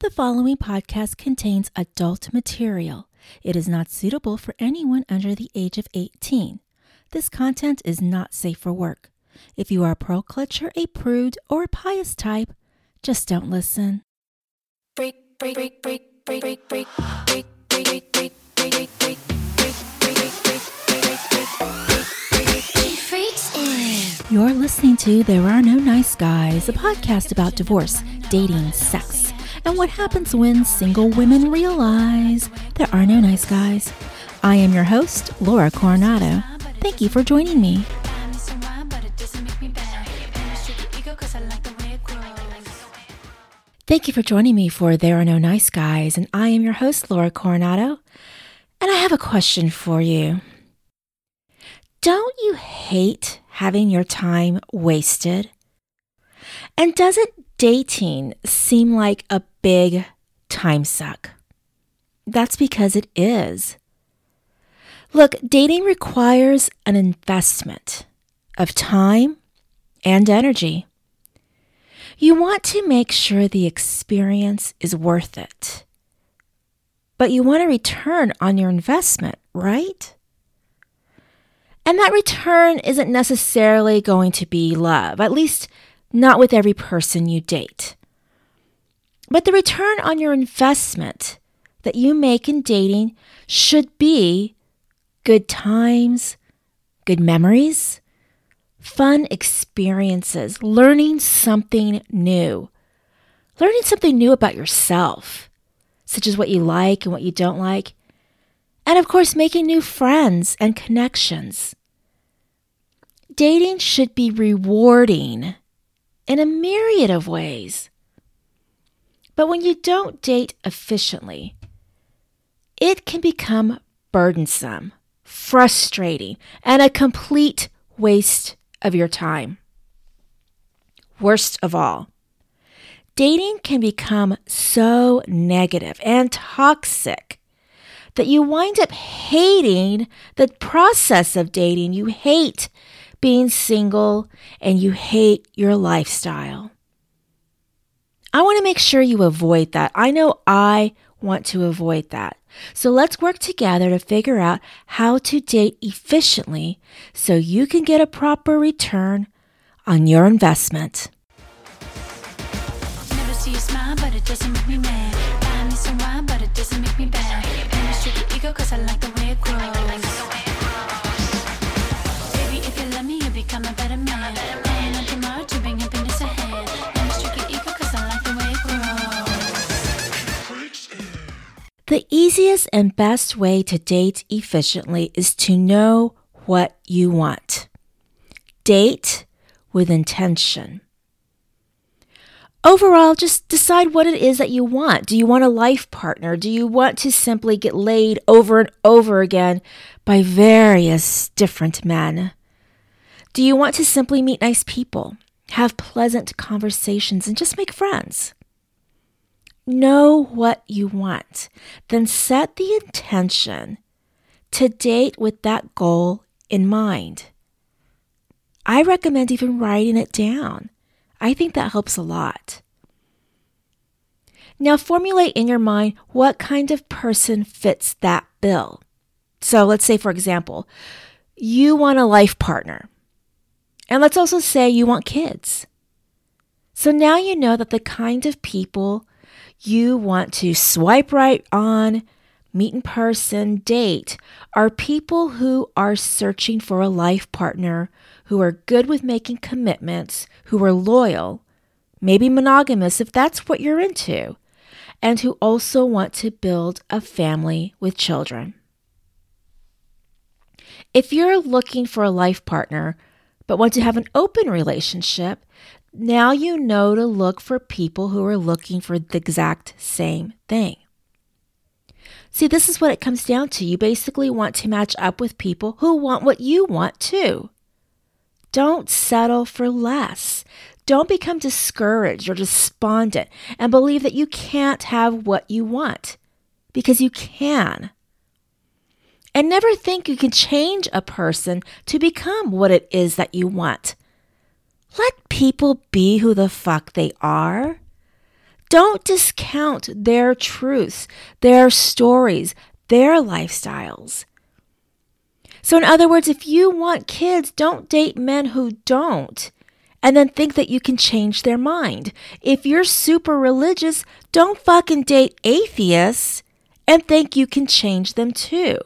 The following podcast contains adult material. It is not suitable for anyone under the age of 18. This content is not safe for work. If you are a pearl clutcher, a prude, or a pious type, just don't listen. You're listening to There Are No Nice Guys, a podcast about divorce, dating, sex, and what happens when single women realize there are no nice guys. I am your host, Laura Coronado. Thank you for joining me. Thank you for joining me for There Are No Nice Guys, and I am your host, Laura Coronado. And I have a question for you. Don't you hate having your time wasted? And doesn't dating seem like a big time suck? That's because it is. Look, dating requires an investment of time and energy. You want to make sure the experience is worth it. But you want a return on your investment, right? And that return isn't necessarily going to be love, at least not with every person you date. But the return on your investment that you make in dating should be good times, good memories, fun experiences, learning something new, learning something new about yourself, such as what you like and what you don't like, and of course, making new friends and connections. Dating should be rewarding in a myriad of ways. But when you don't date efficiently, it can become burdensome, frustrating, and a complete waste of your time. Worst of all, dating can become so negative and toxic that you wind up hating the process of dating. You hate being single and you hate your lifestyle. I want to make sure you avoid that. I know I want to avoid that. So let's work together to figure out how to date efficiently so you can get a proper return on your investment. Never the easiest and best way to date efficiently is to know what you want. Date with intention. Overall, just decide what it is that you want. Do you want a life partner? Do you want to simply get laid over and over again by various different men? Do you want to simply meet nice people, have pleasant conversations, and just make friends? Know what you want, then set the intention to date with that goal in mind. I recommend even writing it down. I think that helps a lot. Now, formulate in your mind what kind of person fits that bill. So, let's say, for example, you want a life partner. And let's also say you want kids. So now you know that the kind of people you want to swipe right on, meet in person, date are people who are searching for a life partner, who are good with making commitments, who are loyal, maybe monogamous if that's what you're into, and who also want to build a family with children. If you're looking for a life partner but want to have an open relationship, now you know to look for people who are looking for the exact same thing. See, this is what it comes down to. You basically want to match up with people who want what you want too. Don't settle for less. Don't become discouraged or despondent and believe that you can't have what you want because you can. And never think you can change a person to become what it is that you want. Let people be who the fuck they are. Don't discount their truths, their stories, their lifestyles. So, in other words, if you want kids, don't date men who don't and then think that you can change their mind. If you're super religious, don't fucking date atheists and think you can change them too.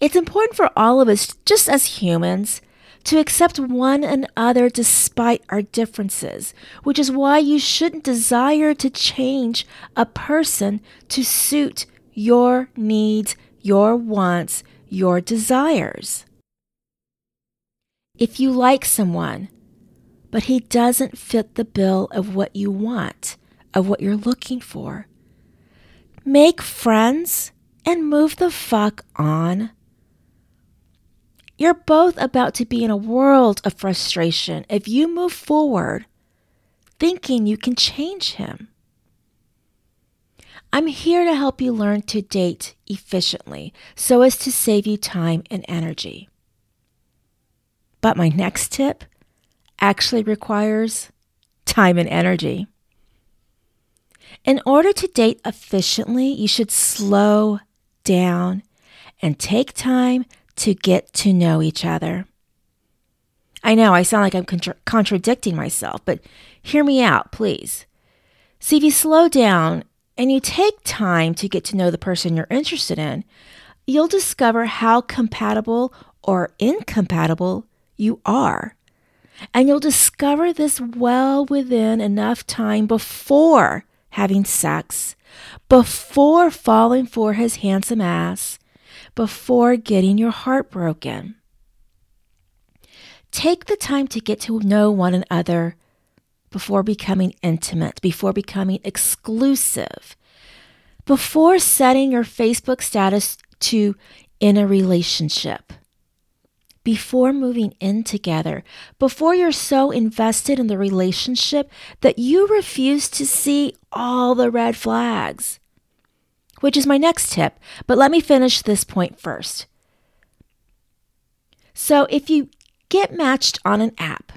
It's important for all of us, just as humans, to accept one another despite our differences, which is why you shouldn't desire to change a person to suit your needs, your wants, your desires. If you like someone, but he doesn't fit the bill of what you want, of what you're looking for, make friends and move the fuck on. You're both about to be in a world of frustration if you move forward thinking you can change him. I'm here to help you learn to date efficiently so as to save you time and energy. But my next tip actually requires time and energy. In order to date efficiently, you should slow down and take time to get to know each other. I know I sound like I'm contra- contradicting myself, but hear me out, please. See, if you slow down and you take time to get to know the person you're interested in, you'll discover how compatible or incompatible you are. And you'll discover this well within enough time before having sex, before falling for his handsome ass, before getting your heart broken. Take the time to get to know one another before becoming intimate, before becoming exclusive, before setting your Facebook status to in a relationship, before moving in together, before you're so invested in the relationship that you refuse to see all the red flags which is my next tip. But let me finish this point first. So, if you get matched on an app,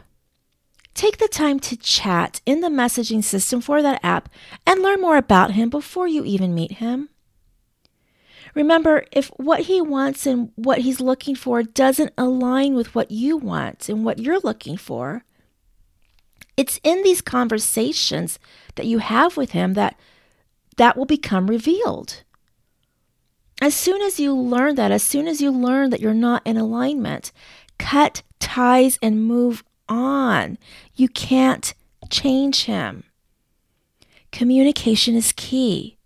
take the time to chat in the messaging system for that app and learn more about him before you even meet him. Remember, if what he wants and what he's looking for doesn't align with what you want and what you're looking for, it's in these conversations that you have with him that that will become revealed. As soon as you learn that, as soon as you learn that you're not in alignment, cut ties and move on. You can't change him. Communication is key.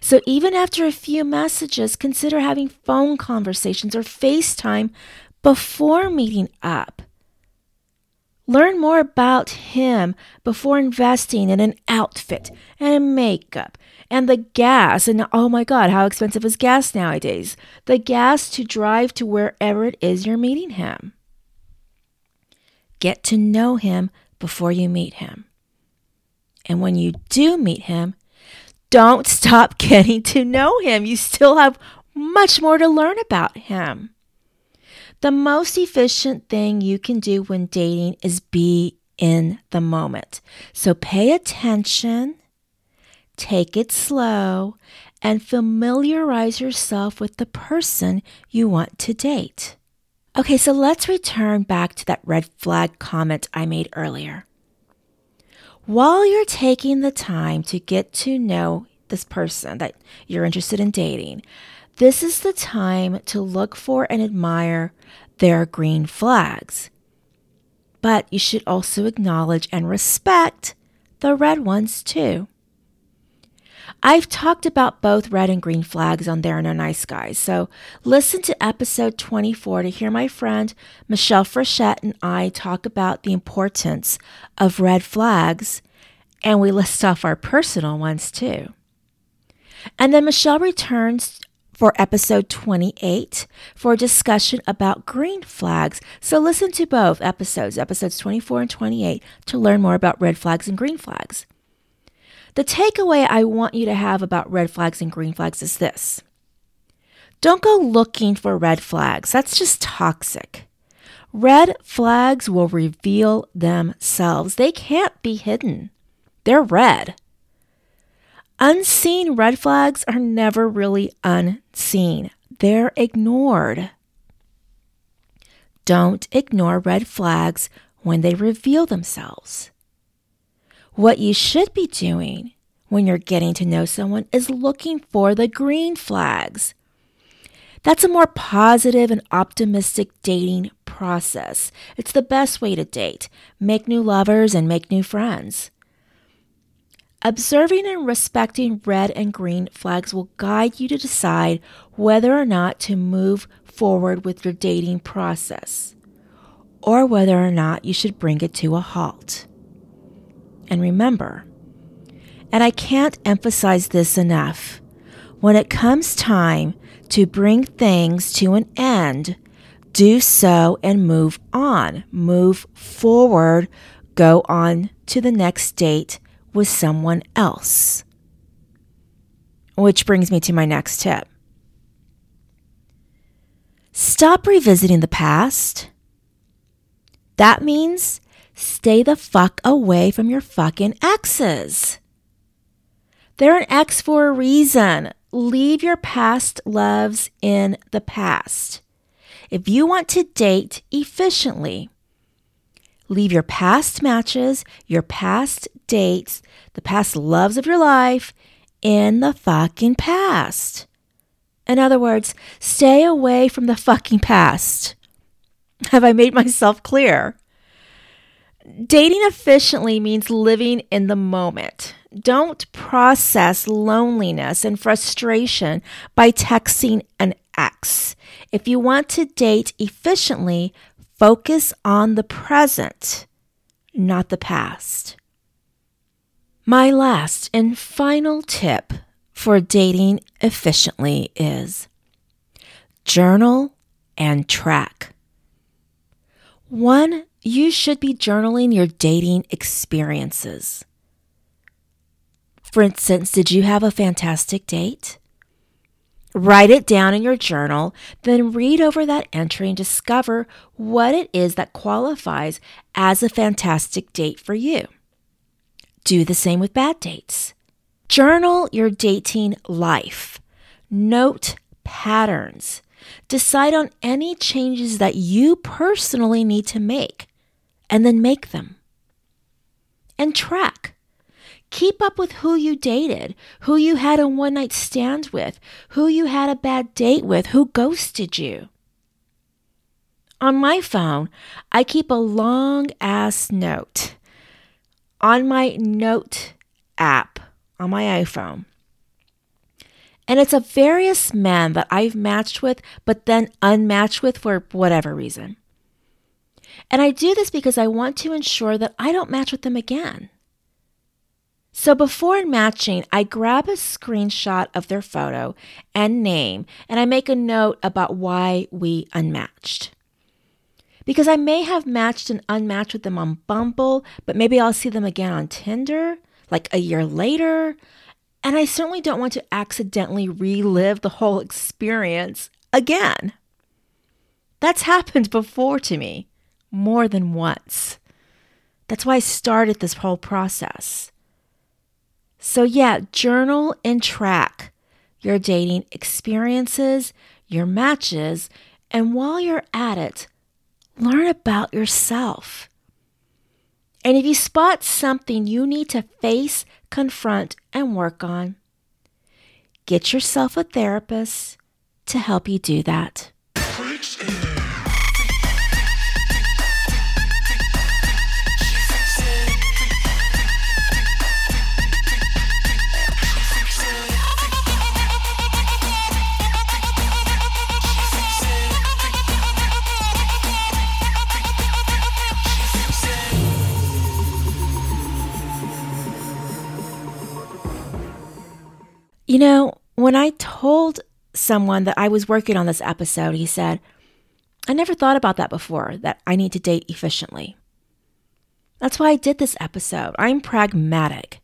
So even after a few messages, consider having phone conversations or FaceTime before meeting up. Learn more about him before investing in an outfit and makeup and the gas. And oh my God, how expensive is gas nowadays? The gas to drive to wherever it is you're meeting him. Get to know him before you meet him. And when you do meet him, don't stop getting to know him. You still have much more to learn about him. The most efficient thing you can do when dating is be in the moment. So pay attention, take it slow, and familiarize yourself with the person you want to date. Okay, so let's return back to that red flag comment I made earlier. While you're taking the time to get to know this person that you're interested in dating, this is the time to look for and admire their green flags. But you should also acknowledge and respect the red ones too. I've talked about both red and green flags on There Are No Nice Guys, so listen to episode 24 to hear my friend Michelle Frechette and I talk about the importance of red flags, and we list off our personal ones too. And then Michelle returns for episode 28 for a discussion about green flags. So listen to both episodes, episodes 24 and 28, to learn more about red flags and green flags. The takeaway I want you to have about red flags and green flags is this don't go looking for red flags, that's just toxic. Red flags will reveal themselves, they can't be hidden. they're red. Unseen red flags are never really unseen, they're ignored. Don't ignore red flags when they reveal themselves. What you should be doing when you're getting to know someone is looking for the green flags. That's a more positive and optimistic dating process. It's the best way to date, make new lovers, and make new friends. Observing and respecting red and green flags will guide you to decide whether or not to move forward with your dating process, or whether or not you should bring it to a halt. And remember, and I can't emphasize this enough, when it comes time to bring things to an end, do so and move on. Move forward. Go on to the next date with someone else. Which brings me to my next tip. Stop revisiting the past. That means stay the fuck away from your fucking exes. They're an ex for a reason. Leave your past loves in the past. If you want to date efficiently, leave your past matches, your past dates, the past loves of your life in the fucking past. In other words, stay away from the fucking past. Have I made myself clear? Dating efficiently means living in the moment. Don't process loneliness and frustration by texting an ex. If you want to date efficiently, focus on the present, not the past. My last and final tip for dating efficiently is journal and track. One, you should be journaling your dating experiences. For instance, did you have a fantastic date? Write it down in your journal, then read over that entry and discover what it is that qualifies as a fantastic date for you. Do the same with bad dates. Journal your dating life. Note patterns. Decide on any changes that you personally need to make, and then make them. And track. Keep up with who you dated, who you had a one night stand with, who you had a bad date with, who ghosted you. On my phone, I keep a long ass note on my note app on my iPhone. And it's of various men that I've matched with, but then unmatched with for whatever reason. And I do this because I want to ensure that I don't match with them again. So before matching, I grab a screenshot of their photo and name, and I make a note about why we unmatched. Because I may have matched and unmatched with them on Bumble, but maybe I'll see them again on Tinder, like a year later. And I certainly don't want to accidentally relive the whole experience again. That's happened before to me, more than once. That's why I started this whole process. So, yeah, journal and track your dating experiences, your matches, and while you're at it, learn about yourself. And if you spot something you need to face, confront, and work on, get yourself a therapist to help you do that. You know, when I told someone that I was working on this episode, he said, I never thought about that before, that I need to date efficiently. That's why I did this episode. I'm pragmatic.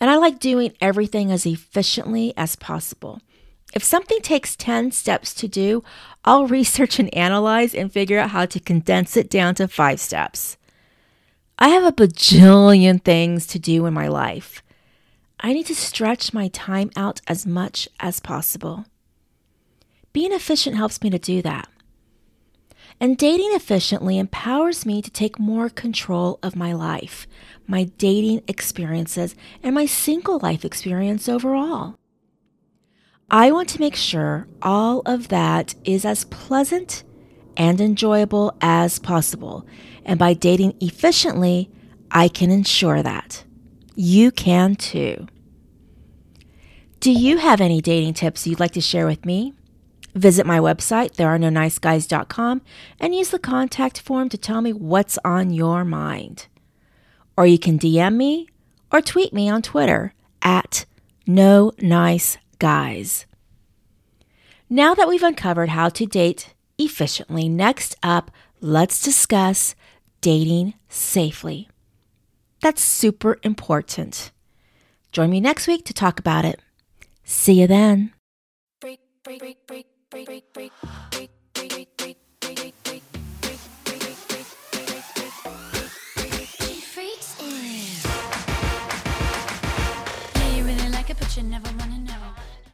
And I like doing everything as efficiently as possible. If something takes 10 steps to do, I'll research and analyze and figure out how to condense it down to five steps. I have a bajillion things to do in my life. I need to stretch my time out as much as possible. Being efficient helps me to do that. And dating efficiently empowers me to take more control of my life, my dating experiences, and my single life experience overall. I want to make sure all of that is as pleasant and enjoyable as possible. And by dating efficiently, I can ensure that. You can too. Do you have any dating tips you'd like to share with me? Visit my website, therearenoniceguys.com, and use the contact form to tell me what's on your mind. Or you can DM me or tweet me on Twitter at no nice guys. Now that we've uncovered how to date efficiently, next up, let's discuss dating safely. That's super important. Join me next week to talk about it. See you then. Break, break, break.